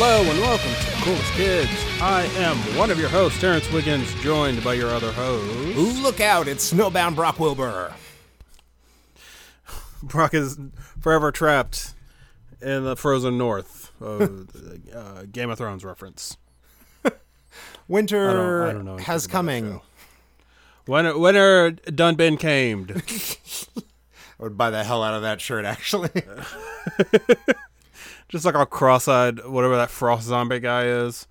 Hello and welcome to the Coolest Kids. I am one of your hosts, Terence Wiggins, joined by your other host. Ooh, look out, it's Snowbound Brock Wilbur. Brock is forever trapped in the frozen north of uh, Game of Thrones reference. Winter I don't- I don't know anything has about that coming. show. When winter done been camed. I would buy the hell out of that shirt, actually. Just like a cross-eyed, whatever that frost zombie guy is,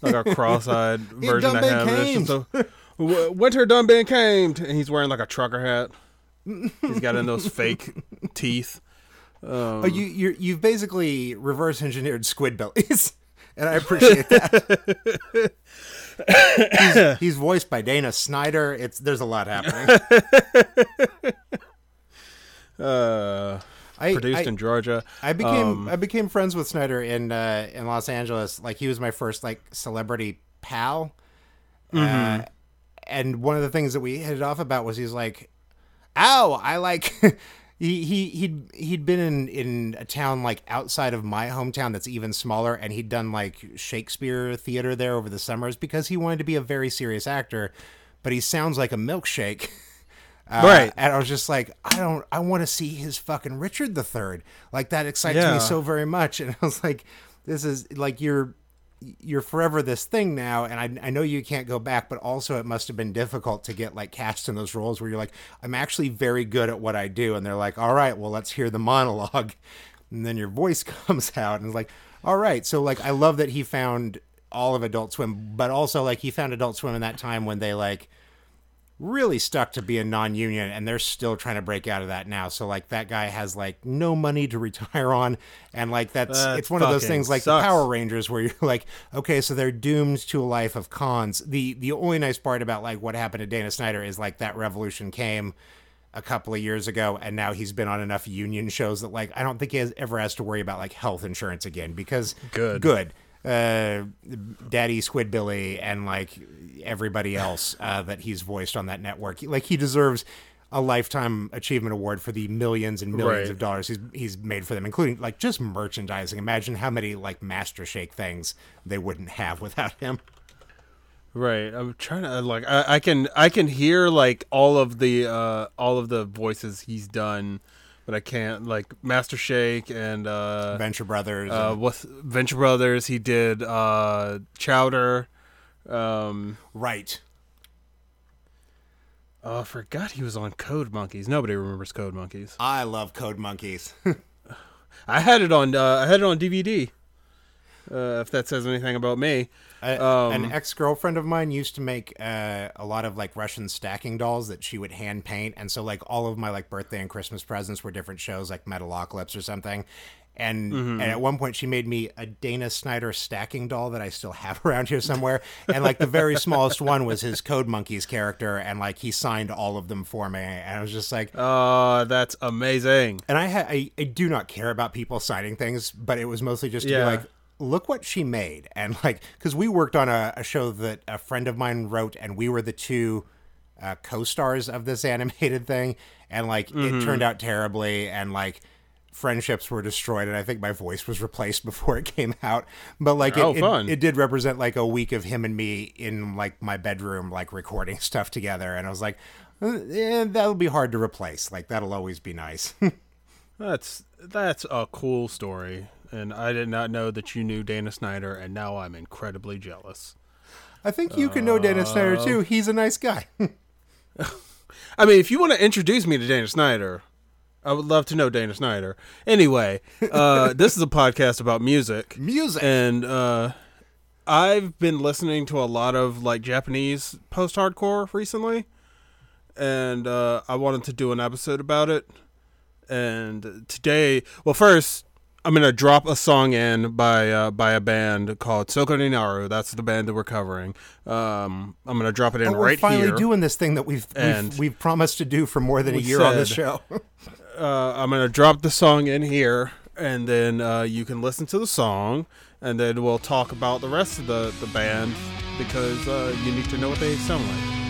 like a cross-eyed version of him. and It's just a, winter done been camed, and he's wearing like a trucker hat. He's got in those fake teeth. oh, you, you're, you've basically reverse engineered Squidbillies, and I appreciate that. he's, he's voiced by Dana Snyder. It's there's a lot happening. Uh, I, produced I, in Georgia. I became Um, I became friends with Snyder in uh, in Los Angeles. Like he was my first like celebrity pal. Mm-hmm. Uh, and one of the things that we hit it off about was he's like, "Ow, I like." he he he'd he'd been in in a town like outside of my hometown that's even smaller, and he'd done like Shakespeare theater there over the summers because he wanted to be a very serious actor, but he sounds like a milkshake. Uh, Right. And I was just like, I don't, I want to see his fucking Richard the Third. Like that excites Yeah. me so very much. And I was like, this is like you're, you're forever this thing now. And I, I know you can't go back, but also it must have been difficult to get like cast in those roles where you're like, I'm actually very good at what I do. And they're like, all right, well, let's hear the monologue. And then your voice comes out and it's like, all right. So like, I love that he found all of Adult Swim, but also like he found Adult Swim in that time when they like, really stuck to being non-union and they're still trying to break out of that now so like that guy has like no money to retire on and like that's That it's one of those things like sucks. the power rangers where you're like okay so they're doomed to a life of cons the the only nice part about like what happened to dana snyder is like that revolution came a couple of years ago and now he's been on enough union shows that like i don't think he has, ever has to worry about like health insurance again because Good. good uh daddy squidbilly and like everybody else uh that he's voiced on that network like he deserves a lifetime achievement award for the millions and millions Right. of dollars he's he's made for them including like just merchandising imagine how many like master shake things they wouldn't have without him Right. I'm trying to like I, I can I can hear like all of the uh all of the voices he's done, but I can't like Master Shake and uh venture brothers uh and- with Venture Brothers he did uh Chowder. Um right oh I forgot he was on Code Monkeys. Nobody remembers Code Monkeys. i love code monkeys I had it on uh I had it on DVD. Uh if that says anything about me. Um, an ex girlfriend of mine used to make uh, a lot of like Russian stacking dolls that she would hand paint, and so like all of my like birthday and Christmas presents were different shows like Metalocalypse or something. And, Mm-hmm. and at one point, she made me a Dana Snyder stacking doll that I still have around here somewhere. And like the very smallest one was his Code Monkeys character, and like he signed all of them for me. And I was just like, "Oh, that's amazing. and I, ha- I I do not care about people signing things, but it was mostly just to Yeah. be like, look what she made, and like because we worked on a, a show that a friend of mine wrote, and we were the two uh, co-stars of this animated thing, and like Mm-hmm. it turned out terribly, and like friendships were destroyed and i think my voice was replaced before it came out. But like it, Oh, it- it did represent like a week of him and me in like my bedroom like recording stuff together. And i was like uh, yeah, that'll be hard to replace. Like that'll always be nice. That's that's a cool story, and I did not know that you knew Dana Snyder, and now I'm incredibly jealous. I think you can know Dana Snyder too. He's a nice guy. I mean, if you want to introduce me to Dana Snyder, I would love to know Dana Snyder. Anyway, uh, this is a podcast about music, Music. and uh, I've been listening to a lot of like Japanese post-hardcore recently, and uh, I wanted to do an episode about it. And today, well, first I'm gonna drop a song in by uh, by a band called Soko Naru. That's the band that we're covering. Um, I'm gonna drop it in Oh, we're right finally here. doing this thing that we've we've, we've promised to do for more than a year on this show. uh, I'm gonna drop the song in here, and then uh, you can listen to the song, and then we'll talk about the rest of the the band because uh, you need to know what they sound like.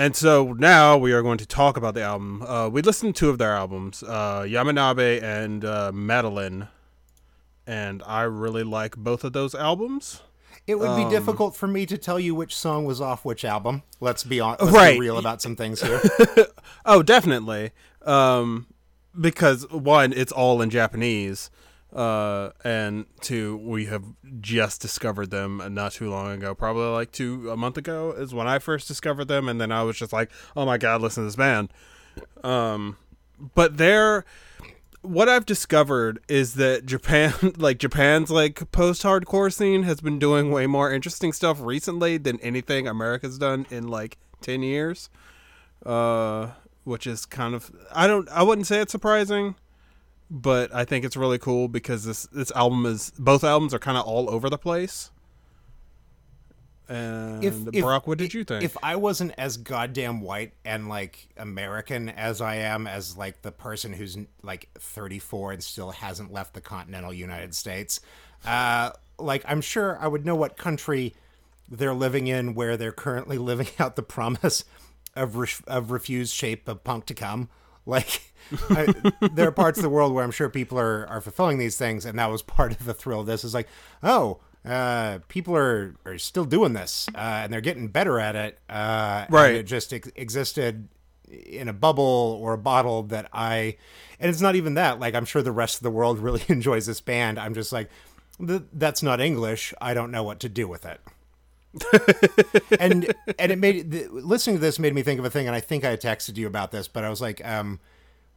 And so now we are going to talk about the album. Uh, we listened to two of their albums, uh, Yamanabe and uh, Madeline, and I really like both of those albums. It would Um, be difficult for me to tell you which song was off which album. Let's be on. Let's Right. be real about some things here. Oh, definitely. Um, because one, it's all in Japanese, uh, and two, we have just discovered them not too long ago. Probably like two a month ago is when I first discovered them, and then I was just like, "Oh my god, listen to this band." Um, but they're what I've discovered is that Japan, like Japan's like post-hardcore scene, has been doing way more interesting stuff recently than anything America's done in like ten years. Uh, which is kind of I don't I wouldn't say it's surprising, but I think it's really cool because this this album is both albums are kind of all over the place. And Brock, what did you think? If I wasn't as goddamn white and like American as I am, as like the person who's like 34 and still hasn't left the continental United States, uh, like I'm sure I would know what country they're living in where they're currently living out the promise of re- of refused shape of punk to come. Like, I, there are parts of the world where I'm sure people are, are fulfilling these things, and that was part of the thrill. of This is like, oh, uh, people are, are still doing this, uh, and they're getting better at it. Uh, Right. it just ex- existed, in a bubble or a bottle that I and it's not even that like I'm sure the rest of the world really enjoys this band. I'm just like "Th- that's not English. I don't know what to do with it. and and it made the, listening to this made me think of a thing and I think I had texted you about this, but I was like um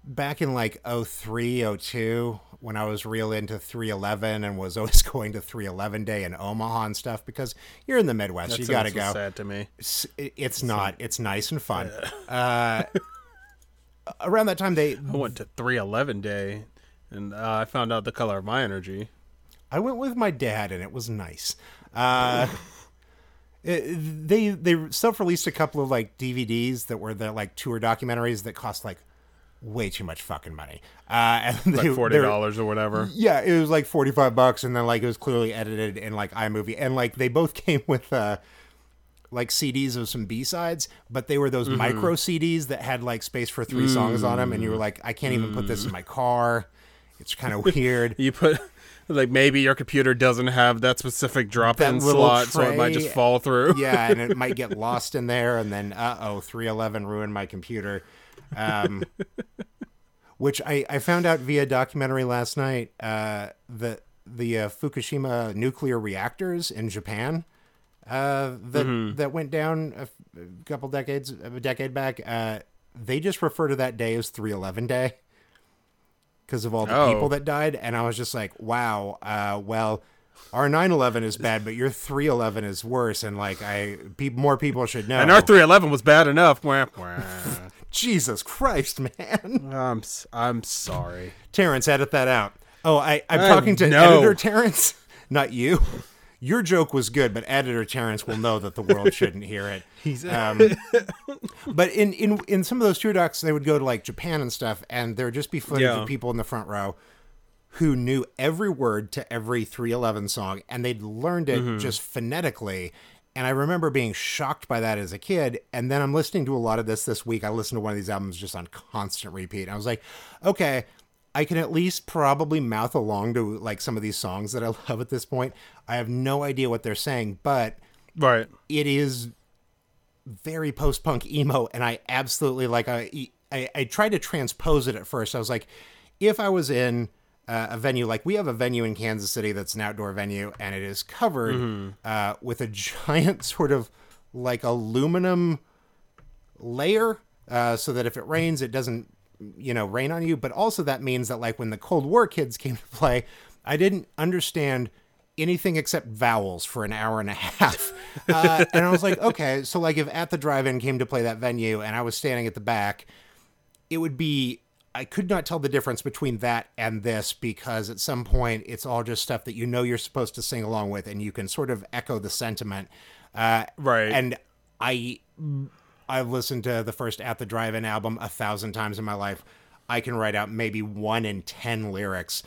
back in like 03 02 when I was real into 311 and was always going to 311 day in Omaha and stuff because you're in the Midwest. You got to go Sad to me. it's, it's not it's nice and fun uh around that time they I went to 311 day, and uh, I found out the color of my energy. i went with my dad and it was nice uh it- they they self-released a couple of like dvds that were the like tour documentaries that cost like way too much fucking money uh and they, Like forty dollars or whatever. yeah it was like 45 bucks and then like it was clearly edited in like imovie and like they both came with uh like CDs of some B sides, but they were those micro CDs that had like space for three songs on them, and you were like, I can't even put this in my car. It's kind of weird. You put like maybe your computer doesn't have that specific drop-in That slot, so it might just fall through. yeah, and it might get lost in there, and then uh oh, three eleven ruined my computer. Um, which I I found out via documentary last night. Uh, the the uh, Fukushima nuclear reactors in Japan. Uh, that Mm-hmm. that went down a, couple decades a decade back. Uh, they just refer to that day as three eleven day because of all the Oh. people that died, and I was just like, wow. Uh, well. Our 9/11 is bad, but your 3/11 is worse, and like I, pe- more people should know. And our 311 was bad enough. Wah, wah. Jesus Christ, man! I'm I'm sorry. Terence, edit that out. Oh, I, I'm Uh, talking to no. editor Terence, not you. Your joke was good, but editor Terence will know that the world shouldn't hear it. He's Um, but in, in in some of those tour docs, they would go to like Japan and stuff, and there'd just be footage Yeah. of people in the front row who knew every word to every 311 song, and they'd learned it Mm-hmm. just phonetically. And I remember being shocked by that as a kid. And then I'm listening to a lot of this this week. I listened to one of these albums just on constant repeat. I was like, okay, I can at least probably mouth along to like some of these songs that I love at this point. I have no idea what they're saying, but right. it is very post punk emo, and I absolutely like. I, I I tried to transpose it at first. I was like, if I was in uh, a venue like we have a venue in Kansas City that's an outdoor venue, and it is covered uh, with a giant sort of like aluminum layer, uh, so that if it rains, it doesn't you know rain on you. But also that means that like when the Cold War kids came to play, I didn't understand anything except vowels for an hour and a half. Uh, and I was like, okay, so like if at the drive-in came to play that venue and I was standing at the back, it would be I could not tell the difference between that and this because at some point it's all just stuff that you know you're supposed to sing along with and you can sort of echo the sentiment. Uh, Right. And I I've listened to the first At the Drive-In album a thousand times in my life. I can write out maybe one in ten lyrics.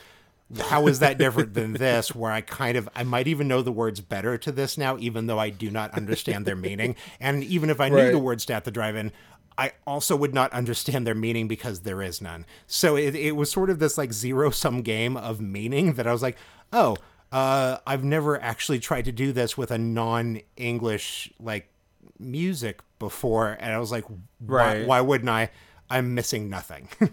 How is that different than this, where I kind of I might even know the words better to this now, even though I do not understand their meaning. And even if I knew Right. the words to At the Drive-In, I also would not understand their meaning because there is none. So it, it was sort of this like zero sum game of meaning that I was like, oh, uh, I've never actually tried to do this with a non English like music before. And I was like, why, Right. why wouldn't I? I'm missing nothing.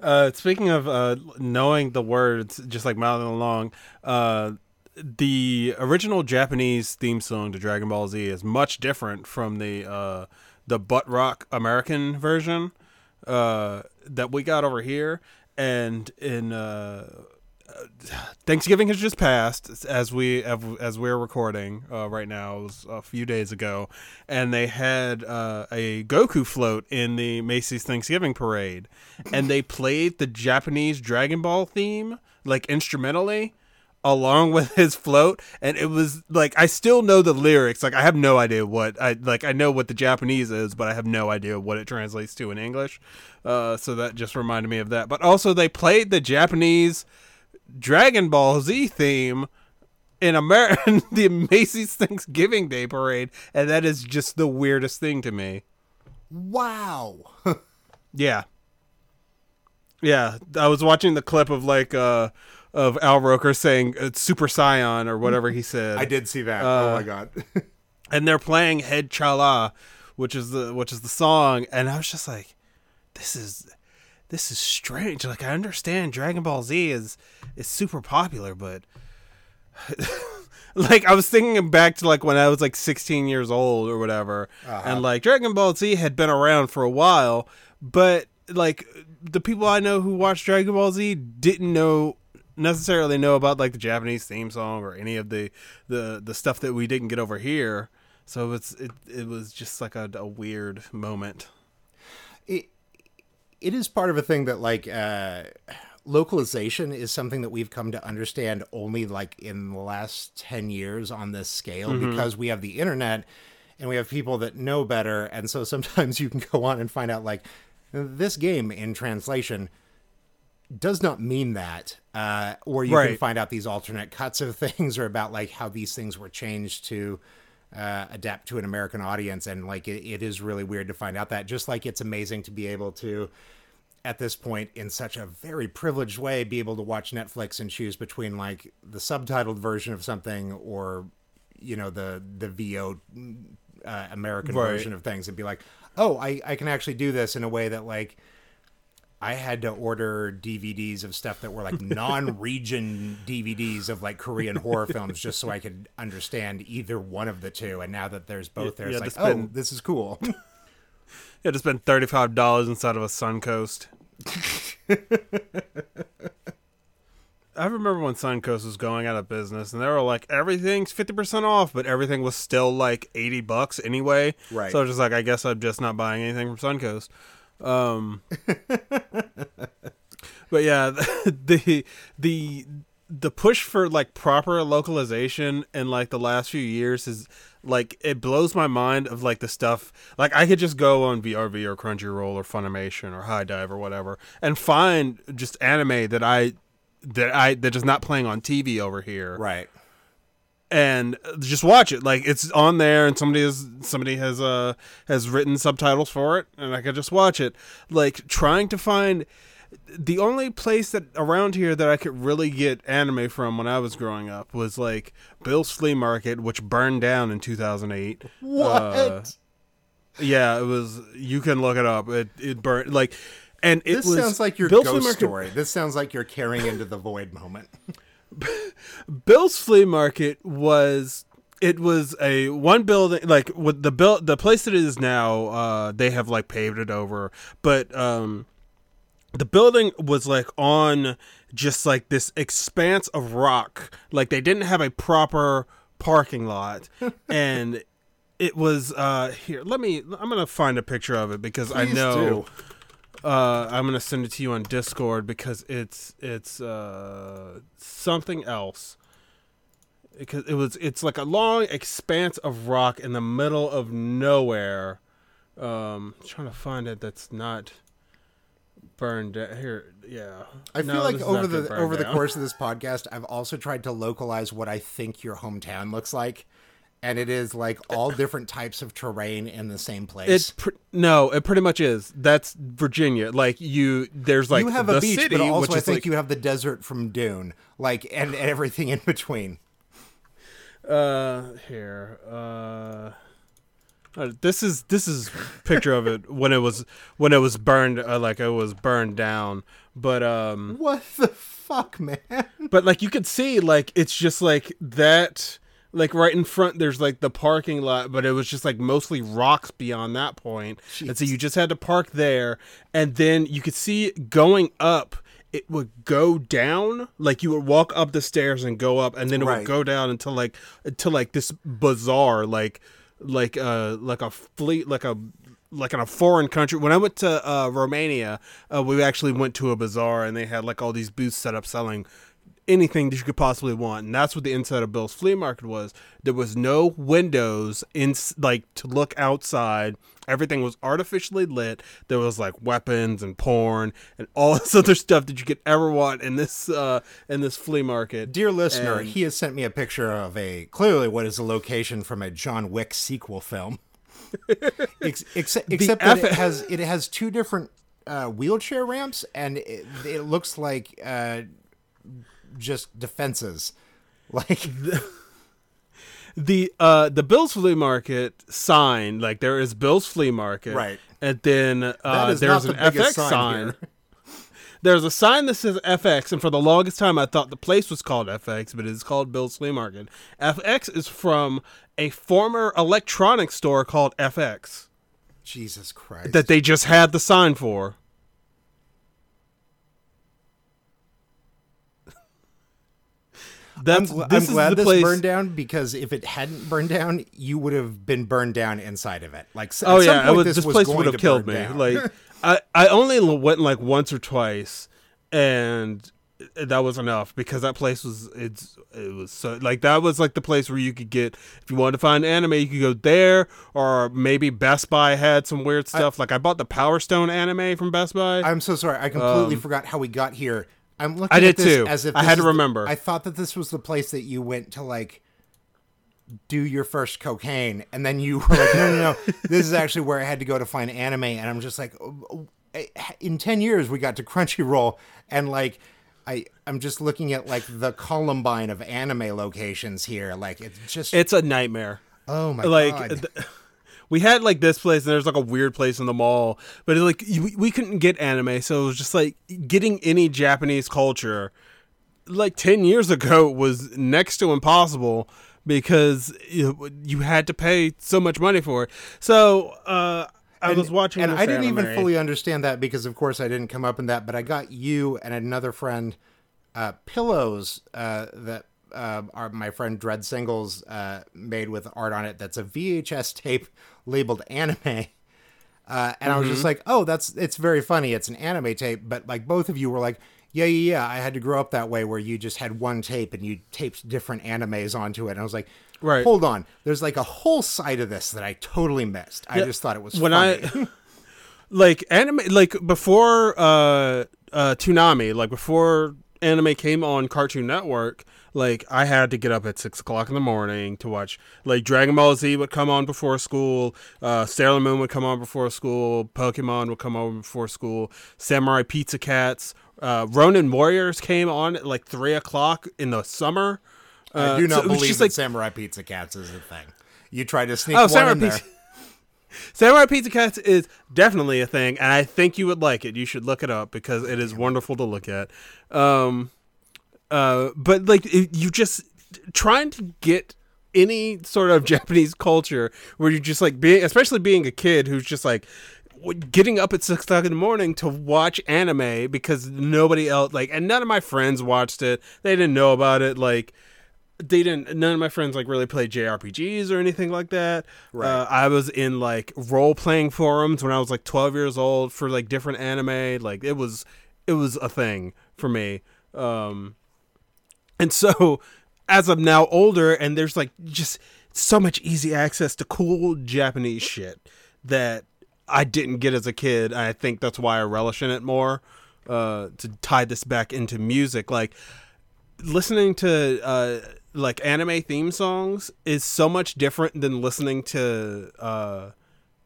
Uh, speaking of uh, knowing the words, just like mouthing along, uh, the original Japanese theme song to Dragon Ball Z is much different from the uh, the butt rock American version uh, that we got over here. And in uh, Thanksgiving has just passed as we as we're recording uh, right now. It was a few days ago, and they had uh, a Goku float in the Macy's Thanksgiving parade, and they played the Japanese Dragon Ball theme like instrumentally along with his float and it was like I still know the lyrics like I have no idea what I like I know what the Japanese is but I have no idea what it translates to in English uh so that just reminded me of that but also they played the Japanese Dragon Ball Z theme in American the Macy's Thanksgiving Day parade and that is just the weirdest thing to me wow. yeah. Yeah, I was watching the clip of like uh of Al Roker saying uh, Super Saiyan or whatever he said. I did see that. Uh, oh my God. and they're playing Head Chala, which is the which is the song, and I was just like, this is this is strange. Like I understand Dragon Ball Z is is super popular, but like I was thinking back to like when I was like 16 years old or whatever, uh-huh. and like Dragon Ball Z had been around for a while, but like the people I know who watched Dragon Ball Z didn't know necessarily know about like the Japanese theme song or any of the the the stuff that we didn't get over here. So it's it it was just like a, a weird moment. it it is part of a thing that like uh localization is something that we've come to understand only like in the last 10 years on this scale because we have the internet and we have people that know better. And so sometimes you can go on and find out like this game in translation does not mean that uh, or you can find out these alternate cuts of things or about like how these things were changed to uh, adapt to an american audience and like it, it is really weird to find out that just like it's amazing to be able to at this point in such a very privileged way be able to watch netflix and choose between like the subtitled version of something or you know the the vo uh, american Right. version of things and be like oh I, I can actually do this in a way that like I had to order DVDs of stuff that were like non-region DVDs of like Korean horror films just so I could understand either one of the two. And now that there's both, there's yeah, like, oh, this is cool. Yeah, to spend thirty five dollars inside of a Suncoast. I remember when Suncoast was going out of business, and they were like, everything's fifty percent off, but everything was still like eighty bucks anyway. Right. So I was just like, I guess I'm just not buying anything from Suncoast. Um, but yeah, the the the push for like proper localization in like the last few years is like it blows my mind of like the stuff like I could just go on VRV or Crunchyroll or Funimation or HIDIVE or whatever and find just anime that I that I that is not playing on TV over here right. And just watch it like it's on there and somebody has somebody has uh has written subtitles for it and i could just watch it like trying to find the only place that around here that i could really get anime from when i was growing up was like bill's flea market which burned down in 2008 What? Uh, yeah it was you can look it up it it burned like and it this was sounds like your Bill's ghost story. This sounds like you're carrying into the void moment. Bill's Flea Market was it was a one building like with the bill the place that it is now uh they have like paved it over but um the building was like on just like this expanse of rock like they didn't have a proper parking lot and it was uh here let me i'm gonna find a picture of it because i know do. Uh, I'm gonna send it to you on Discord because it's it's uh, something else. Because it was it's like a long expanse of rock in the middle of nowhere. Um, trying to find it that's not burned down. Here, yeah. I feel No, like over the over the course of this podcast, I've also tried to localize what I think your hometown looks like, and it is like all different types of terrain in the same place. It pr- no, it pretty much is. That's Virginia. Like you, there's like you have the a beach, city, but also I think like, you have the desert from Dune, like and, and everything in between. Uh, here. Uh, uh, this is this is picture of it when it was when it was burned. Uh, like it was burned down. But um, What the fuck, man? but like you could see, like it's just like that. Like right in front, there's like the parking lot, but it was just like mostly rocks beyond that point. And so you just had to park there, and then you could see going up. It would go down, like you would walk up the stairs and go up, and then it Right. would go down until like until like this bizarre, like like uh like a fleet, like a like in a foreign country. When I went to uh, Romania, uh, we actually went to a bazaar, and they had like all these booths set up selling anything that you could possibly want. And that's what the inside of bill's flea market was. There was no windows in like to look outside. Everything was artificially lit. There was like weapons and porn and all this other stuff that you could ever want in this uh in this flea market. Dear listener, And- he has sent me a picture of a clearly what is a location from a John Wick sequel film. Ex- except except that it has it has two different uh, wheelchair ramps, and it, it looks like uh, just defenses. Like the uh the Bill's Flea Market sign, like there is Bill's Flea Market, Right. And then uh, there's an the FX sign sign. There's a sign that says FX, and for the longest time, I thought the place was called FX, but it's called Bill's Flea Market. FX is from a former electronics store called FX Jesus Christ. that they just had the sign for. That's gl- this I'm is glad the this place. burned down because if it hadn't burned down, you would have been burned down inside of it. Like, Oh yeah, point, was, this, this, place would have killed me. down. Like I, I only went like once or twice, and that was enough because that place was it's it was so like that was like the place where you could get if you wanted to find anime, you could go there, or maybe Best Buy had some weird stuff. like I bought the Power Stone anime from Best Buy. I'm so sorry. I completely um, forgot how we got here. I'm looking I at did this too. as if I had to is the- remember. I thought that this was the place that you went to like do your first cocaine, and then you were like, no, no, no. this is actually where I had to go to find anime, and I'm just like, oh, oh, eh, in ten years we got to Crunchyroll, and like. I, I'm just looking at like the Columbine of anime locations here. Like it's just it's a nightmare. oh my like god. th- we had like this place and there's like a weird place in the mall but like you- we couldn't get anime so it was just like getting any japanese culture like 10 years ago was next to impossible because you, you had to pay so much money for it so uh I was watching, and I didn't even fully understand that because, of course, I didn't come up in that. But I got you and another friend uh, pillows uh, that uh, are my friend Dread Singles uh, made with art on it. That's a VHS tape labeled anime. Uh, and I was Mm-hmm. just like, oh, that's it's very funny. It's an anime tape, but like both of you were like, yeah, yeah, yeah. I had to grow up that way where you just had one tape and you taped different animes onto it. And I was like, Right. hold on. There's like a whole side of this that I totally missed. I just thought it was when funny. I like anime like before uh uh Toonami, like before anime came on Cartoon Network, like I had to get up at six o'clock in the morning to watch like Dragon Ball Z would come on before school, uh Sailor Moon would come on before school, Pokemon would come on before school, Samurai Pizza Cats, uh Ronin Warriors came on at like three o'clock in the summer. I Uh, do not so believe that like Samurai Pizza Cats is a thing. You tried to sneak Oh, one Samurai in there. Pizza. Samurai Pizza Cats is definitely a thing, and I think you would like it. You should look it up because it is wonderful to look at. Um, uh, but like it- you just trying to get any sort of Japanese culture where you're just like being, especially being a kid who's just like getting up at six o'clock in the morning to watch anime because nobody else like, and none of my friends watched it. They didn't know about it. Like they didn't none of my friends like really played jrpgs or anything like that Right. uh, i was in like role-playing forums when i was like 12 years old for like different anime like it was it was a thing for me um and so as i'm now older and there's like just so much easy access to cool japanese shit that i didn't get as a kid i think that's why i relish in it more uh to tie this back into music. Like listening to uh like anime theme songs is so much different than listening to uh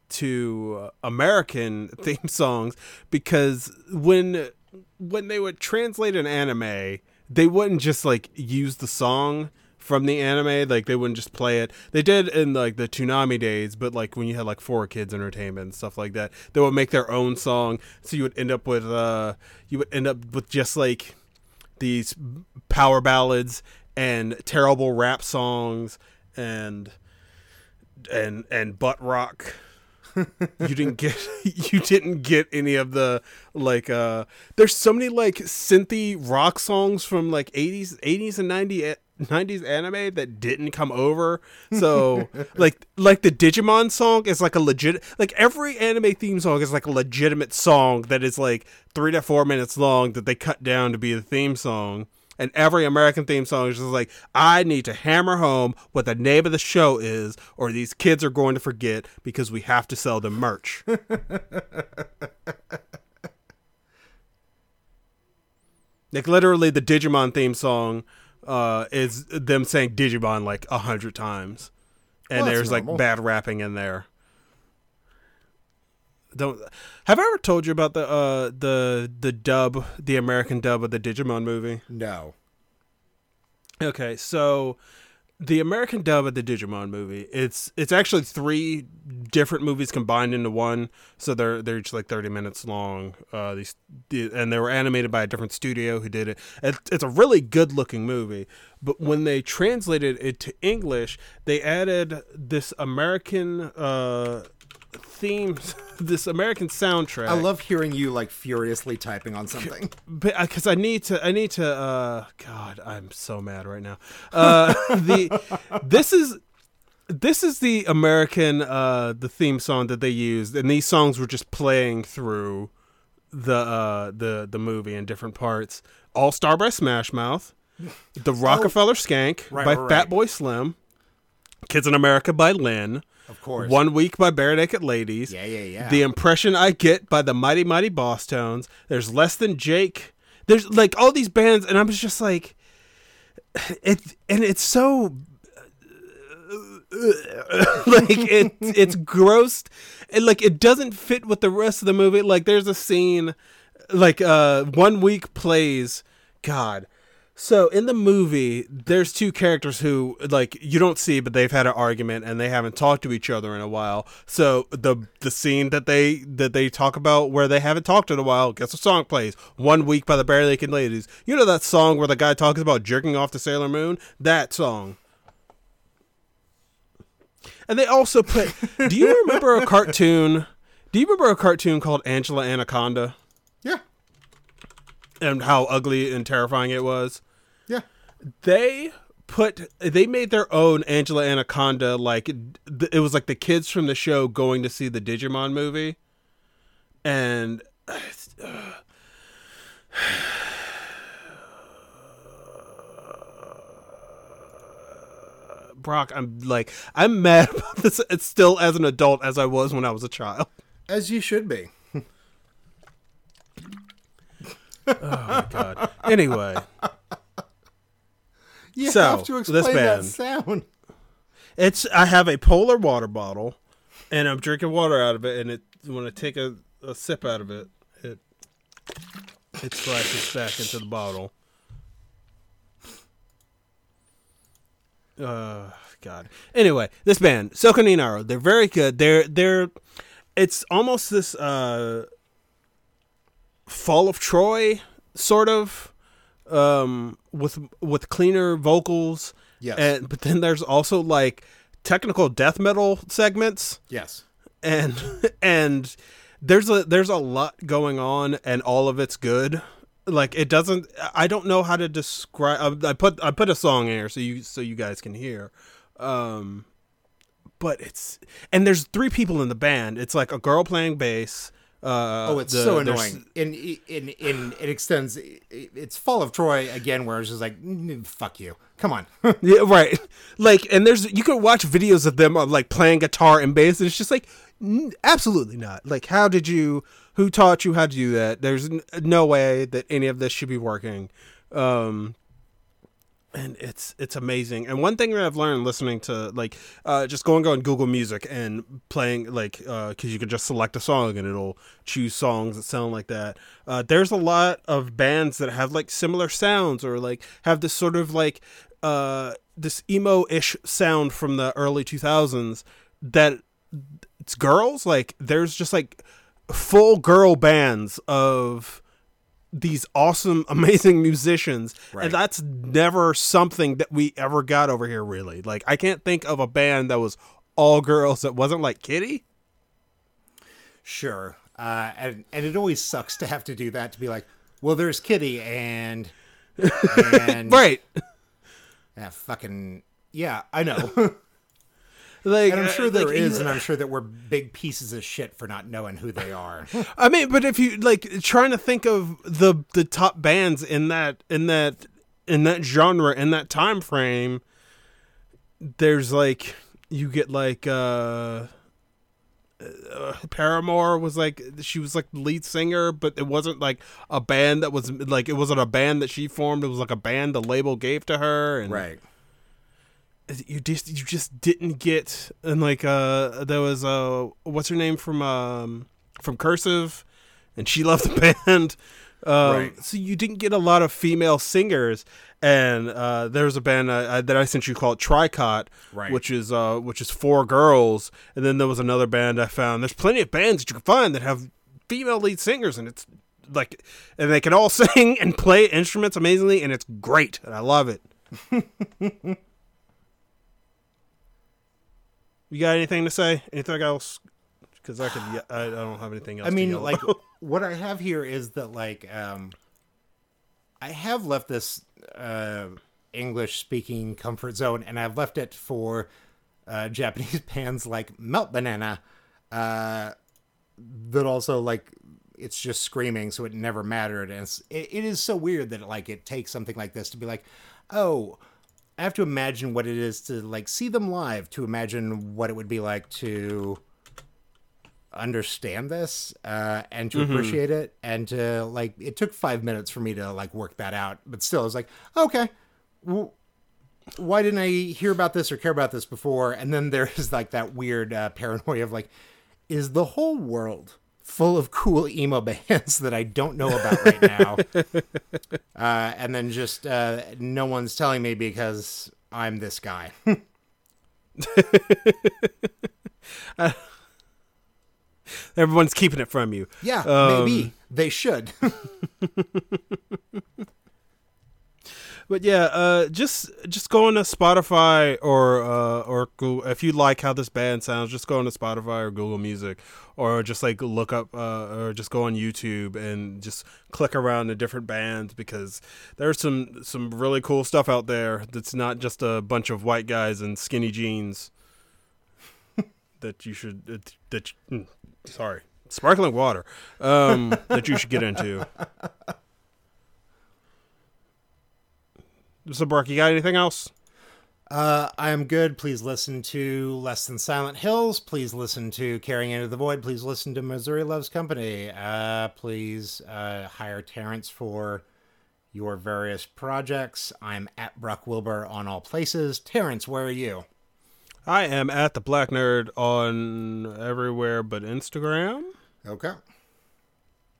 to American theme songs because when when they would translate an anime, they wouldn't just like use the song from the anime, like they wouldn't just play it. They did in like the Toonami days, but like when you had like 4Kids Entertainment and stuff like that, they would make their own song. So you would end up with uh you would end up with just like these power ballads and terrible rap songs and and and butt rock you didn't get you didn't get any of the like uh there's so many like synthy rock songs from like 80s 80s and 90 90s anime that didn't come over. So like like the digimon song is like a legit like every anime theme song is like a legitimate song that is like three to four minutes long that they cut down to be the theme song and every American theme song is just like, I need to hammer home what the name of the show is, or these kids are going to forget because we have to sell them merch. like literally, the Digimon theme song uh, is them saying Digimon like a hundred times, and Well, there's normal. like bad rapping in there. Don't have I ever told you about the uh the the dub the American dub of the Digimon movie? No. Okay, so the American dub of the Digimon movie. It's it's actually three different movies combined into one. So they're they're each like thirty minutes long. Uh, these and they were animated by a different studio who did it. it. It's a really good looking movie. But when they translated it to English, they added this American uh, themes, this American soundtrack I love hearing you like furiously typing on something. because I need to. I need to. uh God, I'm so mad right now. Uh The this is this is the American uh the theme song that they used, and these songs were just playing through the uh the the movie in different parts. All Star by Smash Mouth, The Rockefeller Skank Right, by right, Fat. Boy Slim, Kids in America by Lynn, Of course. One Week by Barenaked Ladies, Yeah, yeah, yeah. the impression I get by the Mighty Mighty Bosstones. There's less than Jake. There's like all these bands, and I'm just like, it, and it's so. like it, it's gross, and like it doesn't fit with the rest of the movie. Like there's a scene, like uh, one week plays. God, so in the movie, there's two characters who like you don't see, but they've had an argument and they haven't talked to each other in a while. So the the scene that they that they talk about where they haven't talked in a while, guess what song plays? One week by the Barenaked Ladies. You know that song where the guy talks about jerking off to Sailor Moon? That song. And they also put. do you remember a cartoon? Do you remember a cartoon called Angela Anaconda? yeah. And how ugly and terrifying it was? They put they made their own Angela Anaconda like it was like the kids from the show going to see the Digimon movie. And Brock I'm like I'm mad about this it's still as an adult as I was when I was a child. As you should be. Oh my god. Anyway You So, have to this explain that band. sound. It's I have a polar water bottle, and I'm drinking water out of it, and it when I take a, a sip out of it, it it splashes back into the bottle. Uh, God. Anyway, this band, Sokoninaru, they're very good. They're they're it's almost this uh Fall of Troy sort of um with with cleaner vocals. Yes. And but then there's also like technical death metal segments Yes. and and there's a there's a lot going on and all of it's good like it doesn't i don't know how to describe i put i put a song in here so you so you guys can hear um but it's and there's three people in the band it's like a girl playing bass uh Oh, it's the- so annoying. In in in it extends. It's Fall of Troy again, where it's just like, "Mm, fuck you. Come on. Yeah, right. Like, and there's you can watch videos of them of like playing guitar and bass, and it's just like, absolutely not. Like, how did you? Who taught you how to do that? There's n- no way that any of this should be working. Um, and it's it's amazing. And one thing that I've learned listening to like uh, just going on Google Music and playing like because you can just select a song and it'll choose songs that sound like that. Uh, there's a lot of bands that have like similar sounds or like have this sort of like uh, this emo ish sound from the early 2000s that it's girls like there's just like full girl bands of these awesome amazing musicians Right. and that's never something that we ever got over here really like i can't think of a band that was all girls that wasn't like Kittie Sure. Uh, and and it always sucks to have to do that to be like, well, there's Kittie and and right yeah, fucking yeah, I know. like and I'm uh, sure there like, is, and I'm sure that we're big pieces of shit for not knowing who they are. I mean, but if you like trying to think of the the top bands in that in that in that genre in that time frame, there's like you get like uh, uh Paramore was like she was like the lead singer, but it wasn't like a band that was like it wasn't a band that she formed. It was like a band the label gave to her, and right. You just you just didn't get and like uh there was uh what's her name from um from cursive and she left the band Um, Right. So you didn't get a lot of female singers, and uh, there's a band uh, that I sent you called Tricot, Right. which is uh, which is four girls, and then there was another band I found. There's plenty of bands that you can find that have female lead singers, and it's like, and they can all sing and play instruments amazingly, and it's great, and I love it. you got anything to say? Anything else? Because I could, I, I don't have anything else. I mean, like what I have here is that like um I have left this uh English speaking comfort zone and I've left it for uh Japanese bands like Melt Banana uh that also like it's just screaming so it never mattered and it's, it, it is so weird that like it takes something like this to be like oh I have to imagine what it is to like see them live to imagine what it would be like to understand this uh, and to appreciate it and to like it took five minutes for me to like work that out but still i was like okay w- why didn't i hear about this or care about this before? And then there's like that weird uh, paranoia of like is the whole world full of cool emo bands that i don't know about right now. Uh, and then just uh, no one's telling me because i'm this guy. Everyone's keeping it from you. yeah Um, maybe. They should But yeah, uh, just just go on to Spotify or uh, or Google, if you like how this band sounds, just go on to Spotify or Google Music, or just like look up uh, or just go on YouTube and just click around the different bands because there's some some really cool stuff out there that's not just a bunch of white guys in skinny jeans that you should that, that mm, sorry sparkling water um, that you should get into. So, Bark, you got anything else? Uh, I am good. Please listen to Less Than Silent Hills. Please listen to Carrying Into the Void. Please listen to Missouri Loves Company. Uh, please uh, hire Terence for your various projects. I'm at Brock Wilbur on all places. Terence, where are you? I am at the Black Nerd on everywhere but Instagram. Okay.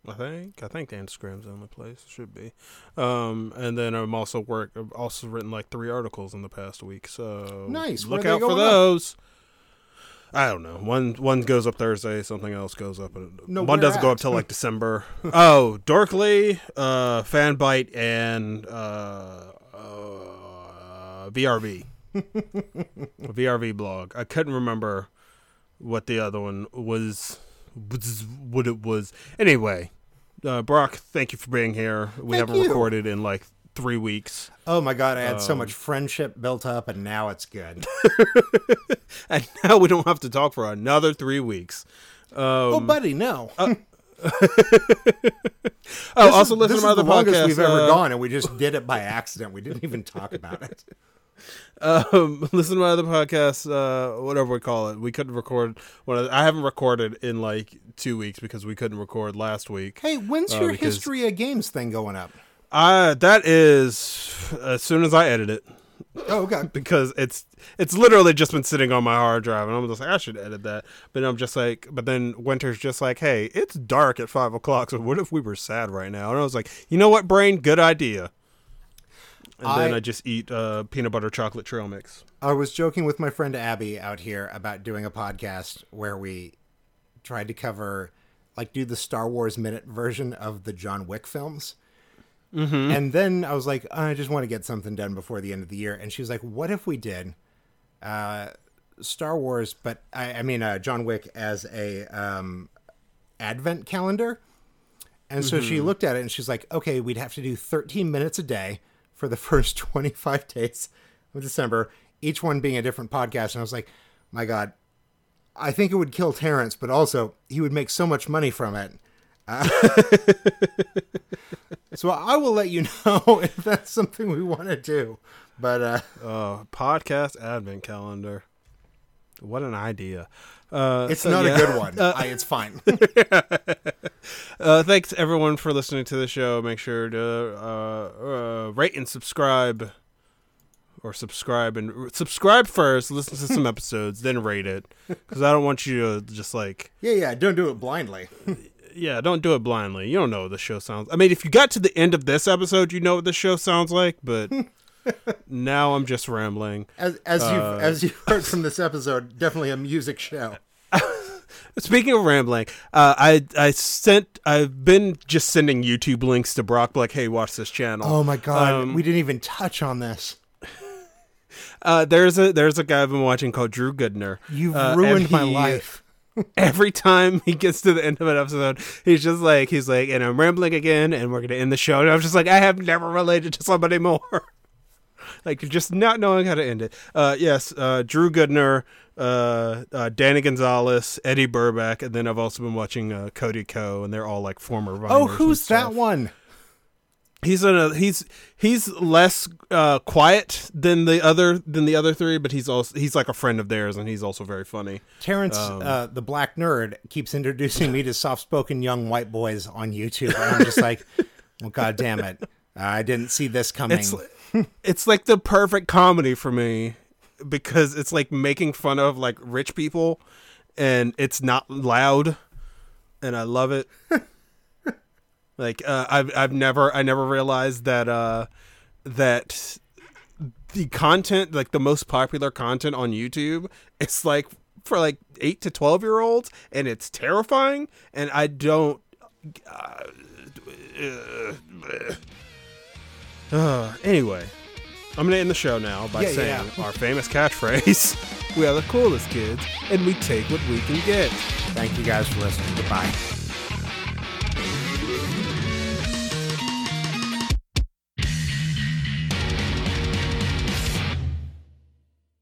I think. I think the Instagram's the only place. it Should be. Um, and then I'm also work. I've also written like three articles in the past week. So Nice. Look out for going up? those. I don't know. One one goes up Thursday. Something else goes up. No, one doesn't go up till like December. oh, Dorkly, uh, Fanbyte, and uh, uh, VRV. VRV blog. I couldn't remember what the other one was. What it was. Anyway, uh, Brock, thank you for being here. We Thank haven't you. recorded in like three weeks, Oh my God, I had so Um, much friendship built up, and now it's good. and now we don't have to talk for another three weeks. oh, buddy, no. Oh, also is- listen to my other the longest podcast. we've ever uh, gone, and we just did it by accident. We didn't even talk about it. Um, listen to my other podcast, uh, whatever we call it. We couldn't record one. Of, I haven't recorded in like two weeks because we couldn't record last week. Hey, when's Uh, your history of games thing going up? Uh, that is as soon as I edit it Oh, okay. because it's it's literally just been sitting on my hard drive, and I'm just like I should edit that. But I'm just like, but then Winter's just like, hey, it's dark at five o'clock, so what if we were sad right now? And I was like, you know what, brain, good idea. And then I- I just eat uh, peanut butter chocolate trail mix. I was joking with my friend Abby out here about doing a podcast where we tried to cover, like, do the Star Wars minute version of the John Wick films. Mm-hmm. And then I was like, I just want to get something done before the end of the year. And she was like, What if we did uh, Star Wars, but I, I mean, uh, John Wick as a um, advent calendar? And so she looked at it and she's like, okay, we'd have to do 13 minutes a day for the first 25 days of December, each one being a different podcast. And I was like, my God, I think it would kill Terence, but also he would make so much money from it. Uh, so I will let you know if that's something we want to do. But uh, Uh, podcast advent calendar. What an idea. Uh, it's so, not yeah. a good one. I, it's fine. Uh, thanks everyone for listening to the show. Make sure to uh, uh, rate and subscribe, or subscribe and subscribe first. Listen to some episodes, then rate it, because I don't want you to just like yeah, yeah. Don't do it blindly. yeah, don't do it blindly. You don't know what the show sounds. I mean, if you got to the end of this episode, you know what the show sounds like. But now I'm just rambling. As as you Uh, as you heard from this episode, definitely a music show. Speaking of rambling, uh, I I sent I've been just sending YouTube links to Brock, like, hey, watch this channel. Oh my god, Um, we didn't even touch on this. Uh, there's a there's a guy I've been watching called Drew Gooden. You've Uh, ruined and my life. Every time he gets to the end of an episode, he's just like he's like, and I'm rambling again, and we're gonna end the show. And I'm just like, I have never related to somebody more. Like just not knowing how to end it. Uh, yes, uh, Drew Gooden, uh, uh, Danny Gonzalez, Eddie Burback, and then I've also been watching uh, Cody Ko. And they're all like former. Viners Oh, who's that one? He's a he's he's less uh, quiet than the other than the other three, but he's also he's like a friend of theirs, and he's also very funny. Terence, Um, uh, the black nerd, keeps introducing me to soft-spoken young white boys on YouTube, and I'm just like, well, god damn it, I didn't see this coming. It's it's like the perfect comedy for me because it's like making fun of like rich people, and it's not loud, and I love it. like uh, I've I've never I never realized that uh, that the content like the most popular content on YouTube it's like for like eight to twelve year olds, and it's terrifying, and I don't. Uh, Uh, anyway, I'm gonna end the show now by Yeah, saying yeah. our famous catchphrase: "We are the coolest kids, and we take what we can get." Thank you guys for listening. Goodbye.